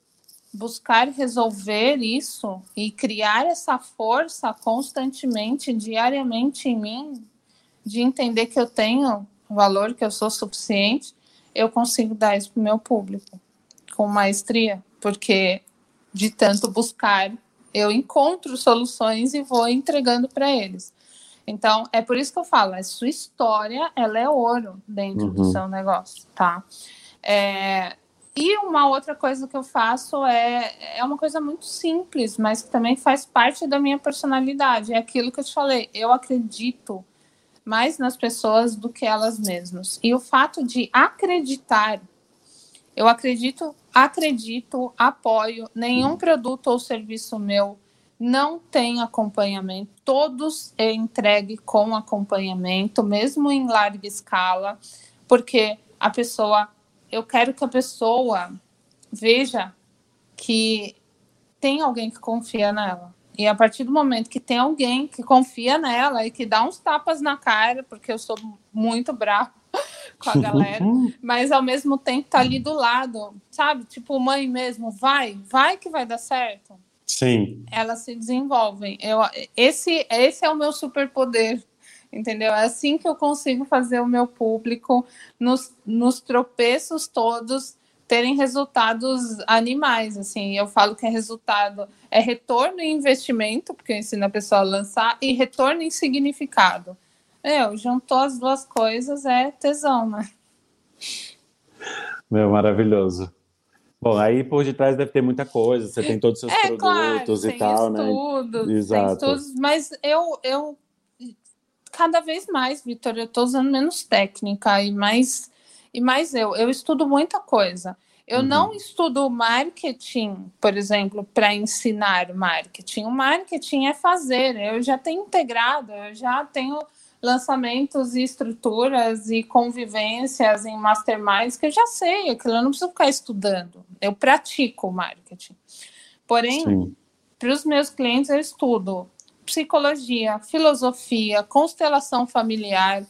buscar resolver isso e criar essa força constantemente, diariamente em mim, de entender que eu tenho valor, que eu sou suficiente, eu consigo dar isso para o meu público com maestria, porque de tanto buscar eu encontro soluções e vou entregando para eles. Então, é por isso que eu falo, a sua história, ela é ouro dentro uhum. do seu negócio, tá? É, e uma outra coisa que eu faço é, é uma coisa muito simples, mas que também faz parte da minha personalidade. É aquilo que eu te falei, eu acredito mais nas pessoas do que elas mesmas. E o fato de acreditar, eu acredito acredito, apoio, nenhum produto ou serviço meu não tem acompanhamento, todos é entregue com acompanhamento, mesmo em larga escala, porque a pessoa, eu quero que a pessoa veja que tem alguém que confia nela. E a partir do momento que tem alguém que confia nela e que dá uns tapas na cara, porque eu sou muito bravo, com a galera, mas ao mesmo tempo tá ali do lado, sabe? Tipo, mãe mesmo, vai, vai que vai dar certo. Sim. Elas se desenvolvem. Eu, esse, esse é o meu superpoder, entendeu? É assim que eu consigo fazer o meu público, nos, nos tropeços todos, terem resultados animais, assim, eu falo que é resultado, é retorno em investimento, porque eu ensino a pessoa a lançar, e retorno em significado. Meu, juntou as duas coisas, é tesão, né? Meu, maravilhoso. Bom, aí por detrás deve ter muita coisa, você tem todos os seus é, produtos claro, e tal, né? Estudos, Exato. Tem estudos, mas eu, eu cada vez mais, Vitor, eu estou usando menos técnica e mais, e mais eu. Eu estudo muita coisa. Eu uhum. não estudo marketing, por exemplo, para ensinar marketing. O marketing é fazer. Eu já tenho integrado, eu já tenho lançamentos e estruturas e convivências em masterminds que eu já sei, aquilo eu não preciso ficar estudando, eu pratico marketing. Porém, para os meus clientes eu estudo psicologia, filosofia, constelação familiar,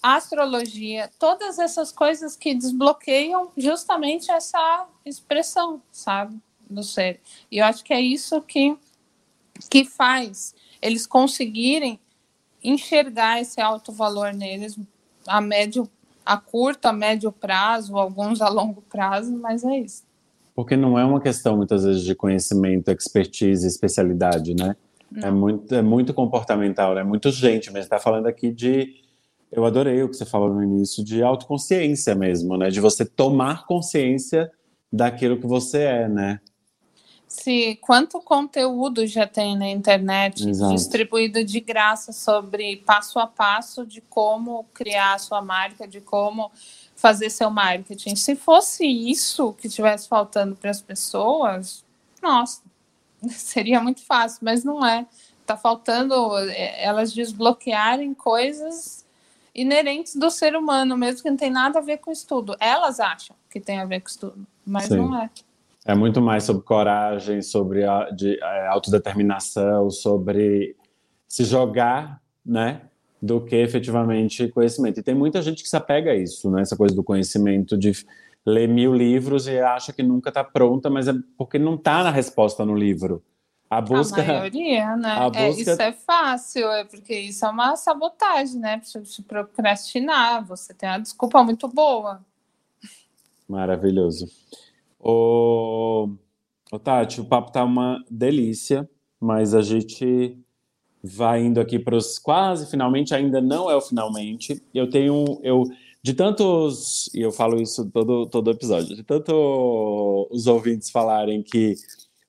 astrologia, todas essas coisas que desbloqueiam justamente essa expressão, sabe, do ser. E eu acho que é isso que, que faz eles conseguirem enxergar esse alto valor neles a médio, a curto, a médio prazo, alguns a longo prazo, mas é isso. Porque não é uma questão, muitas vezes, de conhecimento, expertise, especialidade, né? É muito, é muito comportamental, é né? muito gente, mas está falando aqui de. Eu adorei o que você falou no início, de autoconsciência mesmo, né? De você tomar consciência daquilo que você é, né? Sim, quanto conteúdo já tem na internet Exato. distribuído de graça sobre passo a passo de como criar a sua marca, de como fazer seu marketing. Se fosse isso que estivesse faltando para as pessoas, nossa, seria muito fácil, mas não é. Está faltando é, elas desbloquearem coisas inerentes do ser humano, mesmo que não tem nada a ver com estudo. Elas acham que tem a ver com estudo, mas Sim. não é. É muito mais sobre coragem, sobre a, de, é, autodeterminação, sobre se jogar, né? Do que efetivamente conhecimento. E tem muita gente que se apega a isso, né? Essa coisa do conhecimento, de ler mil livros e acha que nunca está pronta, mas é porque não está na resposta no livro. A busca. A maioria, né? A busca... É, isso é fácil, é porque isso é uma sabotagem, né? Para se procrastinar, você tem uma desculpa muito boa. Maravilhoso. Ô, ô Tati, o papo tá uma delícia, mas a gente vai indo aqui para os quase finalmente, ainda não é o finalmente. Eu tenho. Eu, de tantos, e eu falo isso todo, todo episódio, de tanto os ouvintes falarem que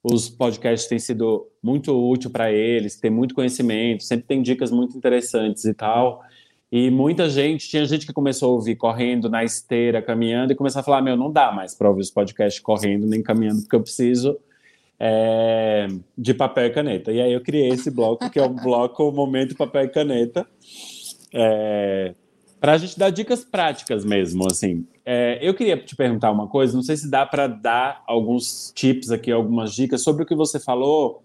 os podcasts têm sido muito útil para eles, tem muito conhecimento, sempre tem dicas muito interessantes e tal. E muita gente, tinha gente que começou a ouvir correndo na esteira, caminhando, e começou a falar: Meu, não dá mais para ouvir os podcasts correndo nem caminhando, porque eu preciso é, de papel e caneta. E aí eu criei esse bloco, que é o bloco Momento Papel e Caneta. É, para a gente dar dicas práticas mesmo, assim. É, eu queria te perguntar uma coisa, não sei se dá para dar alguns tips aqui, algumas dicas sobre o que você falou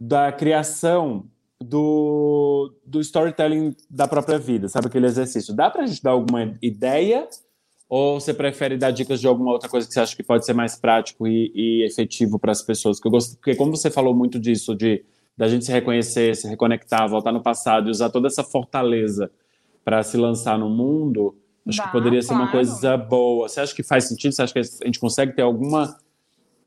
da criação do, do storytelling da própria vida, sabe aquele exercício? Dá para a gente dar alguma ideia ou você prefere dar dicas de alguma outra coisa que você acha que pode ser mais prático e, e efetivo para as pessoas? Que eu gosto, porque como você falou muito disso de da gente se reconhecer, se reconectar, voltar no passado e usar toda essa fortaleza para se lançar no mundo, acho Dá, que poderia ser uma coisa boa. Você acha que faz sentido? Você acha que a gente consegue ter alguma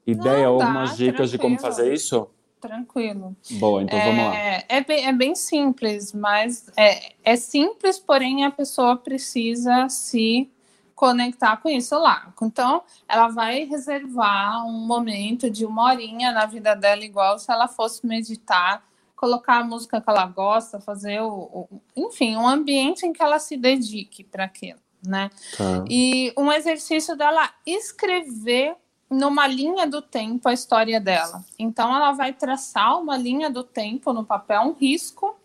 ideia ou algumas dicas tranquilo. de como fazer isso? Tranquilo. Boa, então é, vamos lá. É bem, é bem simples, mas é, é simples, porém a pessoa precisa se conectar com isso lá. Então, ela vai reservar um momento de uma horinha na vida dela, igual se ela fosse meditar colocar a música que ela gosta, fazer o, o enfim, um ambiente em que ela se dedique para aquilo, né? Tá. E um exercício dela escrever numa linha do tempo a história dela. Então ela vai traçar uma linha do tempo no papel, um risco,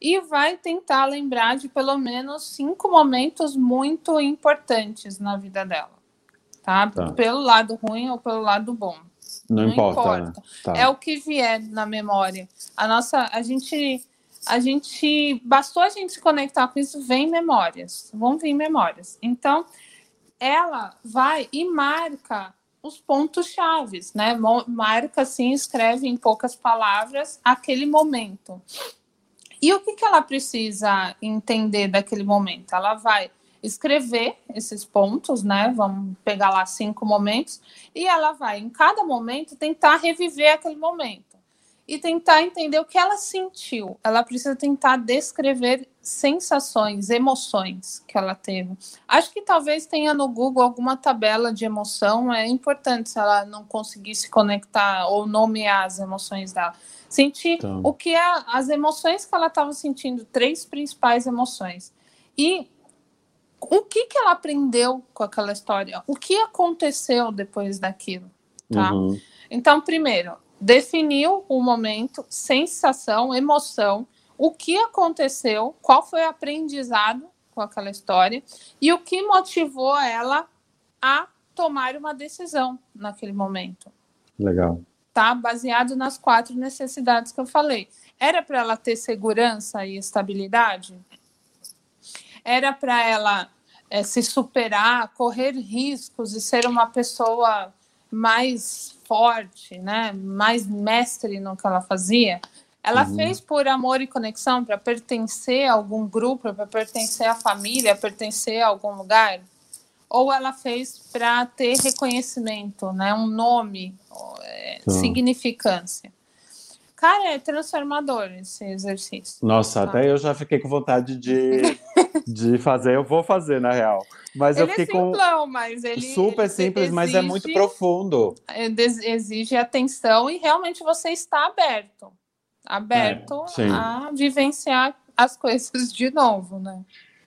e vai tentar lembrar de pelo menos cinco momentos muito importantes na vida dela, tá? tá. Pelo lado ruim ou pelo lado bom. Não, não importa. importa. Tá. É o que vier na memória. A nossa, a gente, a gente, bastou a gente se conectar com isso, vem memórias, vão vir memórias. Então, ela vai e marca os pontos chaves, né? Marca assim, escreve em poucas palavras aquele momento. E o que, que ela precisa entender daquele momento? Ela vai escrever esses pontos, né? Vamos pegar lá cinco momentos, e ela vai, em cada momento, tentar reviver aquele momento e tentar entender o que ela sentiu. Ela precisa tentar descrever sensações, emoções que ela teve. Acho que talvez tenha no Google alguma tabela de emoção. É importante se ela não conseguir se conectar ou nomear as emoções dela. Sentir então. o que é as emoções que ela estava sentindo, três principais emoções. E o que, que ela aprendeu com aquela história? O que aconteceu depois daquilo? Tá? Uhum. Então, primeiro, definiu o momento, sensação, emoção, o que aconteceu, qual foi o aprendizado com aquela história e o que motivou ela a tomar uma decisão naquele momento. Legal. Tá? Baseado nas quatro necessidades que eu falei. Era para ela ter segurança e estabilidade? Era para ela é, se superar, correr riscos e ser uma pessoa mais forte, né? mais mestre no que ela fazia? Ela uhum. fez por amor e conexão, para pertencer a algum grupo, para pertencer à família, pertencer a algum lugar? Ou ela fez para ter reconhecimento, né? um nome, é, tá. significância? Cara, é transformador esse exercício. Nossa, tá? até eu já fiquei com vontade de, de fazer. Eu vou fazer, na real. Mas ele eu fiquei é simplão, com. Mas ele, Super simples, exige, mas é muito profundo. Exige atenção e realmente você está aberto aberto é, a vivenciar as coisas de novo, né?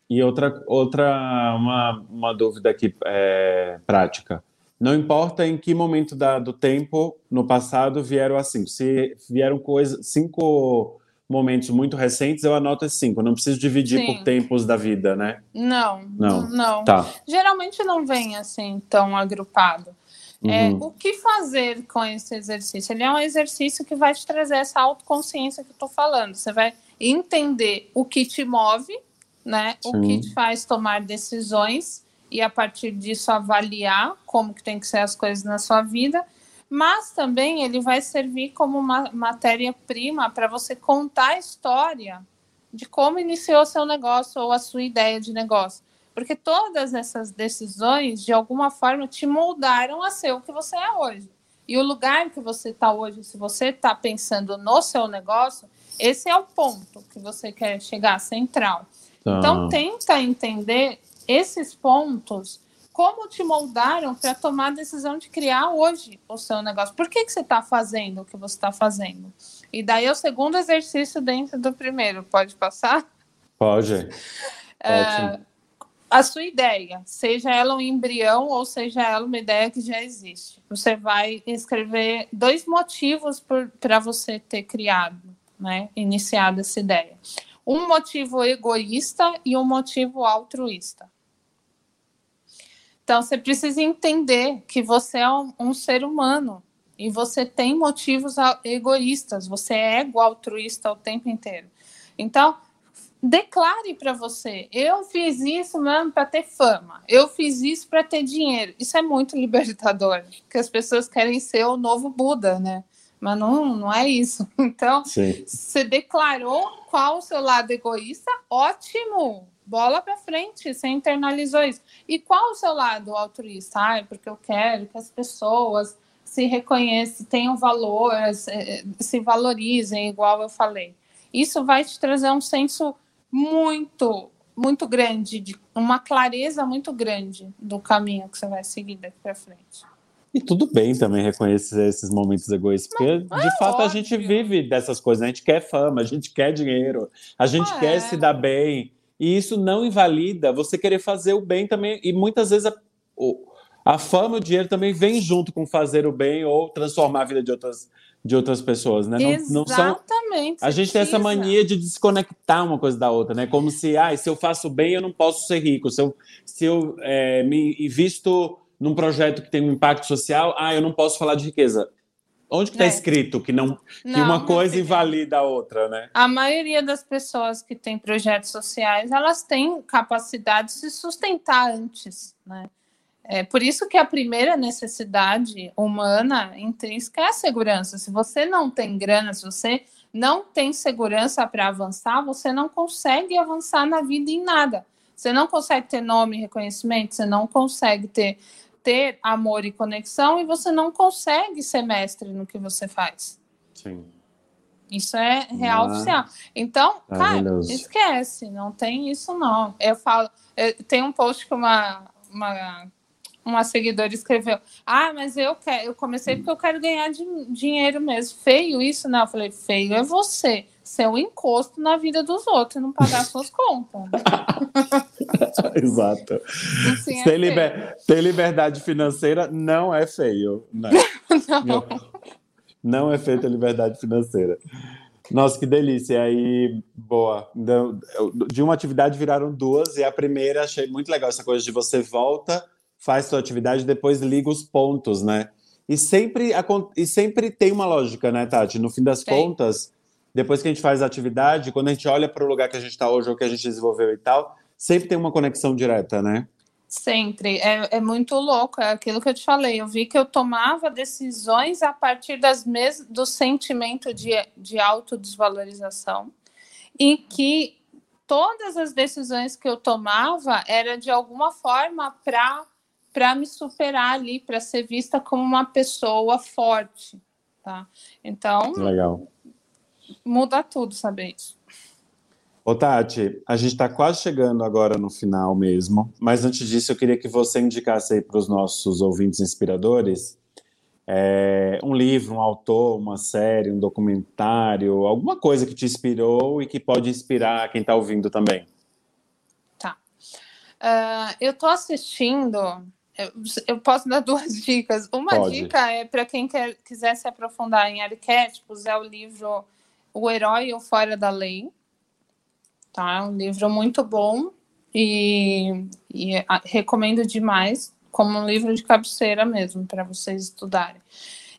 E outra, outra uma, uma dúvida aqui é, prática. Não importa em que momento da, do tempo no passado vieram as cinco. Se vieram coisas, cinco momentos muito recentes, eu anoto as cinco. Não preciso dividir Sim. por tempos da vida, né? Não, não. não. Tá. Geralmente não vem assim tão agrupado. É, uhum. o que fazer com esse exercício? Ele é um exercício que vai te trazer essa autoconsciência que eu estou falando. Você vai entender o que te move, né? Sim. O que te faz tomar decisões e a partir disso avaliar como que tem que ser as coisas na sua vida. Mas também ele vai servir como uma matéria-prima para você contar a história de como iniciou seu negócio ou a sua ideia de negócio. Porque todas essas decisões, de alguma forma, te moldaram a ser o que você é hoje. E o lugar que você está hoje, se você está pensando no seu negócio, esse é o ponto que você quer chegar central. Tá. Então, tenta entender esses pontos, como te moldaram para tomar a decisão de criar hoje o seu negócio. Por que, que você está fazendo o que você está fazendo? E daí é o segundo exercício dentro do primeiro. Pode passar? Pode. É, a sua ideia, seja ela um embrião ou seja ela uma ideia que já existe. Você vai escrever dois motivos para você ter criado, né, iniciado essa ideia. Um motivo egoísta e um motivo altruísta. Então, você precisa entender que você é um, um ser humano e você tem motivos egoístas, você é ego altruísta o tempo inteiro. Então, declare para você: eu fiz isso mesmo para ter fama, eu fiz isso para ter dinheiro. Isso é muito libertador, porque as pessoas querem ser o novo Buda, né? Mas não, não é isso. Então, Sim. você declarou qual o seu lado egoísta? Ótimo! Bola para frente, você internalizou isso. E qual o seu lado altruísta? Ah, porque eu quero que as pessoas se reconheçam, tenham valor, se valorizem, igual eu falei. Isso vai te trazer um senso muito, muito grande, de uma clareza muito grande do caminho que você vai seguir daqui para frente. E tudo bem também reconhecer esses momentos egoístas, porque Mas, de é fato óbvio. a gente vive dessas coisas, né? a gente quer fama, a gente quer dinheiro, a gente ah, quer é. se dar bem, e isso não invalida você querer fazer o bem também, e muitas vezes a, a fama e o dinheiro também vem junto com fazer o bem ou transformar a vida de outras de outras pessoas, né? Não, Exatamente. Não a gente tem essa mania de desconectar uma coisa da outra, né? Como se, ah, se eu faço bem, eu não posso ser rico. Se eu, se eu é, me invisto num projeto que tem um impacto social, ah, eu não posso falar de riqueza. Onde que está é. escrito que não que não, uma coisa invalida a outra, né? A maioria das pessoas que têm projetos sociais, elas têm capacidade de se sustentar antes, né? É por isso que a primeira necessidade humana intrínseca é a segurança. Se você não tem grana, se você não tem segurança para avançar, você não consegue avançar na vida em nada. Você não consegue ter nome e reconhecimento, você não consegue ter, ter amor e conexão, e você não consegue ser mestre no que você faz. Sim. Isso é real ah, oficial. Então, cara, esquece, não tem isso não. Eu falo, eu, tem um post com uma, uma uma seguidora escreveu: Ah, mas eu quero, eu comecei porque eu quero ganhar dinheiro mesmo. Feio isso, não. Eu falei, feio é você. Ser um encosto na vida dos outros, não pagar suas contas. Exato. Assim é ter, liber... liberdade financeira não é feio. Né? não. não é feio ter liberdade financeira. Nossa, que delícia. E aí, boa. De uma atividade viraram duas, e a primeira achei muito legal essa coisa de você volta faz sua atividade depois liga os pontos, né? E sempre, e sempre tem uma lógica, né, Tati? No fim das tem. contas, depois que a gente faz a atividade, quando a gente olha para o lugar que a gente está hoje, ou que a gente desenvolveu e tal, sempre tem uma conexão direta, né? Sempre. É, é muito louco, é aquilo que eu te falei. Eu vi que eu tomava decisões a partir das mes do sentimento de, de autodesvalorização e que todas as decisões que eu tomava era de alguma forma para para me superar ali, para ser vista como uma pessoa forte, tá? Então, legal. Muda tudo saber isso. Ô, Tati, a gente está quase chegando agora no final mesmo, mas antes disso eu queria que você indicasse aí para os nossos ouvintes inspiradores é, um livro, um autor, uma série, um documentário, alguma coisa que te inspirou e que pode inspirar quem está ouvindo também. Tá. Uh, eu estou assistindo. Eu, eu, posso dar duas dicas. Uma pode. dica é para quem quer, quiser se aprofundar em arquétipos, é o livro O Herói ou Fora da Lei tá? É um livro muito bom e, e recomendo demais como um livro de cabeceira mesmo para vocês estudarem.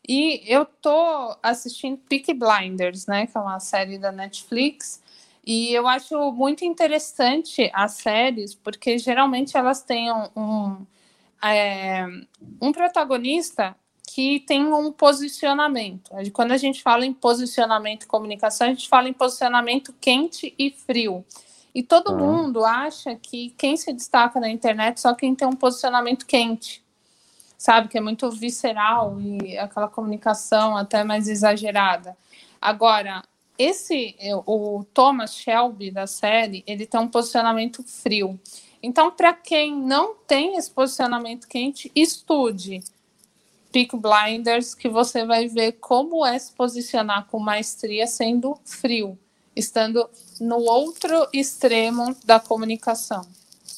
E eu tô assistindo Peak Blinders, né, que é uma série da Netflix, e eu acho muito interessante as séries, porque geralmente elas têm um, um, é, um protagonista que tem um posicionamento. Quando a gente fala em posicionamento e comunicação, a gente fala em posicionamento quente e frio. E todo ah. mundo acha que quem se destaca na internet só quem tem um posicionamento quente, sabe? Que é muito visceral e aquela comunicação até mais exagerada. Agora, esse, o Thomas Shelby da série, ele tem um posicionamento frio. Então, para quem não tem esse posicionamento quente, estude Peak Blinders, que você vai ver como é se posicionar com maestria sendo frio, estando no outro extremo da comunicação.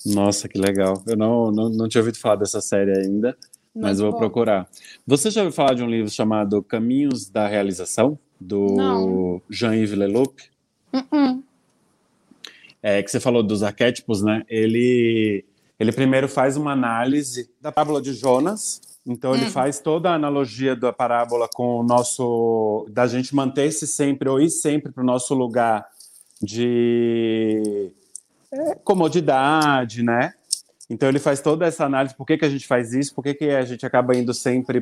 Nossa, que legal. Eu não, não, não tinha ouvido falar dessa série ainda, mas vou bom. procurar. Você já ouviu falar de um livro chamado Caminhos da Realização, do Jean-Yves Leloup? Uh -uh. É, que você falou dos arquétipos, né? Ele, ele primeiro faz uma análise da parábola de Jonas, então ele hum. faz toda a analogia da parábola com o nosso da gente manter-se sempre ou ir sempre para o nosso lugar de é, comodidade, né? Então ele faz toda essa análise, por que, que a gente faz isso, por que, que a gente acaba indo sempre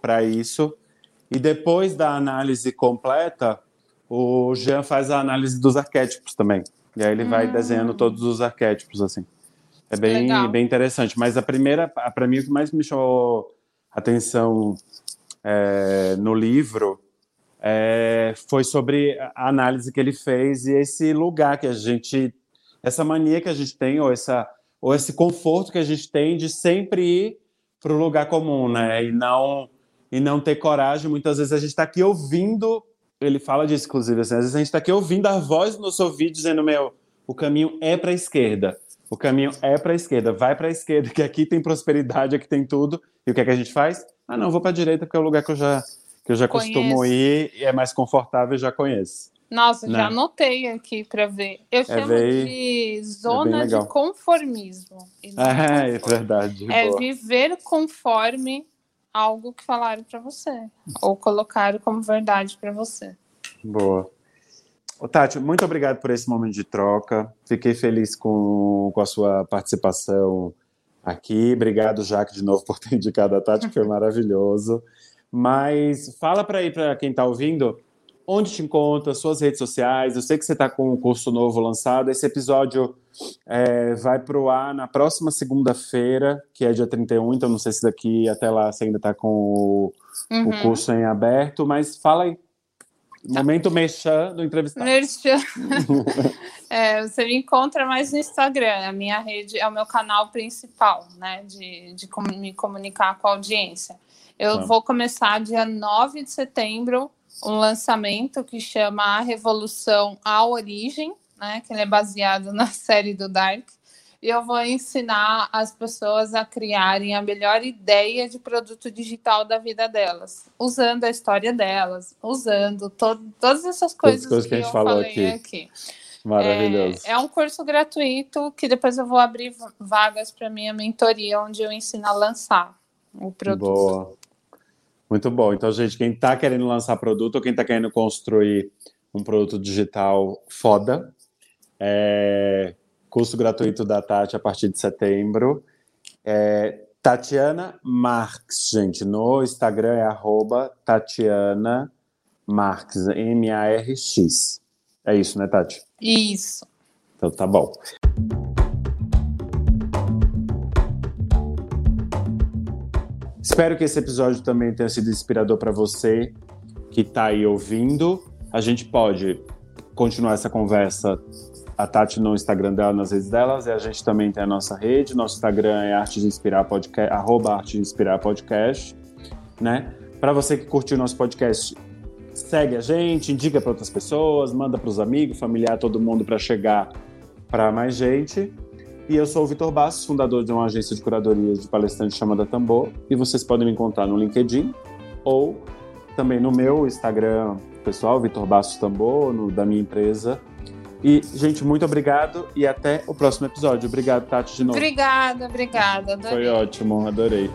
para isso. E depois da análise completa, o Jean faz a análise dos arquétipos também. E aí ele vai hum. desenhando todos os arquétipos, assim. É bem, bem interessante. Mas a primeira, para mim, o que mais me chamou atenção é, no livro é, foi sobre a análise que ele fez e esse lugar que a gente, essa mania que a gente tem, ou, essa, ou esse conforto que a gente tem de sempre ir para o lugar comum, né? E não, e não ter coragem. Muitas vezes a gente está aqui ouvindo, ele fala disso, inclusive, assim, às vezes a gente está aqui ouvindo a voz no nosso ouvido dizendo: meu, o caminho é para a esquerda o caminho é para a esquerda, vai para a esquerda, que aqui tem prosperidade, aqui tem tudo. E o que é que a gente faz? Ah, não, vou para a direita porque é o lugar que eu já que eu já conheço. costumo ir e é mais confortável e já conheço. Nossa, né? já anotei aqui para ver. Eu é chamo bem, de é zona é de conformismo. É, é verdade. É boa. viver conforme algo que falaram para você ou colocaram como verdade para você. Boa. Ô, Tati, muito obrigado por esse momento de troca. Fiquei feliz com, com a sua participação aqui. Obrigado, Jaque, de novo por ter indicado a Tati, que foi maravilhoso. Mas fala para aí para quem está ouvindo onde te encontra, suas redes sociais. Eu sei que você está com um curso novo lançado. Esse episódio é, vai para o ar na próxima segunda-feira, que é dia 31, então não sei se daqui até lá você ainda está com o, uhum. o curso em aberto, mas fala aí Momento mexã do entrevistado. Merchan. é, você me encontra mais no Instagram, a minha rede é o meu canal principal, né, de, de me comunicar com a audiência. Eu tá. vou começar dia 9 de setembro um lançamento que chama A Revolução à Origem, né, que ele é baseado na série do Dark e eu vou ensinar as pessoas a criarem a melhor ideia de produto digital da vida delas, usando a história delas, usando to todas essas coisas, coisas que, que, a gente falou aqui. aqui. Maravilhoso. É, é, um curso gratuito que depois eu vou abrir vagas para minha mentoria, onde eu ensino a lançar o produto. Boa. Muito bom. Então, gente, quem está querendo lançar produto ou quem está querendo construir um produto digital foda. É, curso gratuito da Tati a partir de setembro. É, Tatiana Marx, gente, no Instagram é arroba Tatiana Marx, M-A-R-X. É isso, né, Tati? Isso. Então tá bom. Espero que esse episódio também tenha sido inspirador para você que está aí ouvindo. A gente pode continuar essa conversa a Tati no Instagram dela, nas redes delas, e a gente também tem a nossa rede. Nosso Instagram é Arte de Inspirar Podcast, arroba Arte de Inspirar Podcast, né? Para você que curtiu o nosso podcast, segue a gente, indica para outras pessoas, manda para os amigos, familiar, todo mundo para chegar para mais gente. E eu sou o Vitor Bastos, fundador de uma agência de curadoria de palestrantes chamada Tambor, e vocês podem me encontrar no LinkedIn ou também no meu Instagram pessoal, Vitor Bastos Tambor, no, da minha empresa, e, gente, muito obrigado e até o próximo episódio. Obrigado, Tati, de novo. Obrigada, obrigada. Adorei. Foi ótimo, adorei.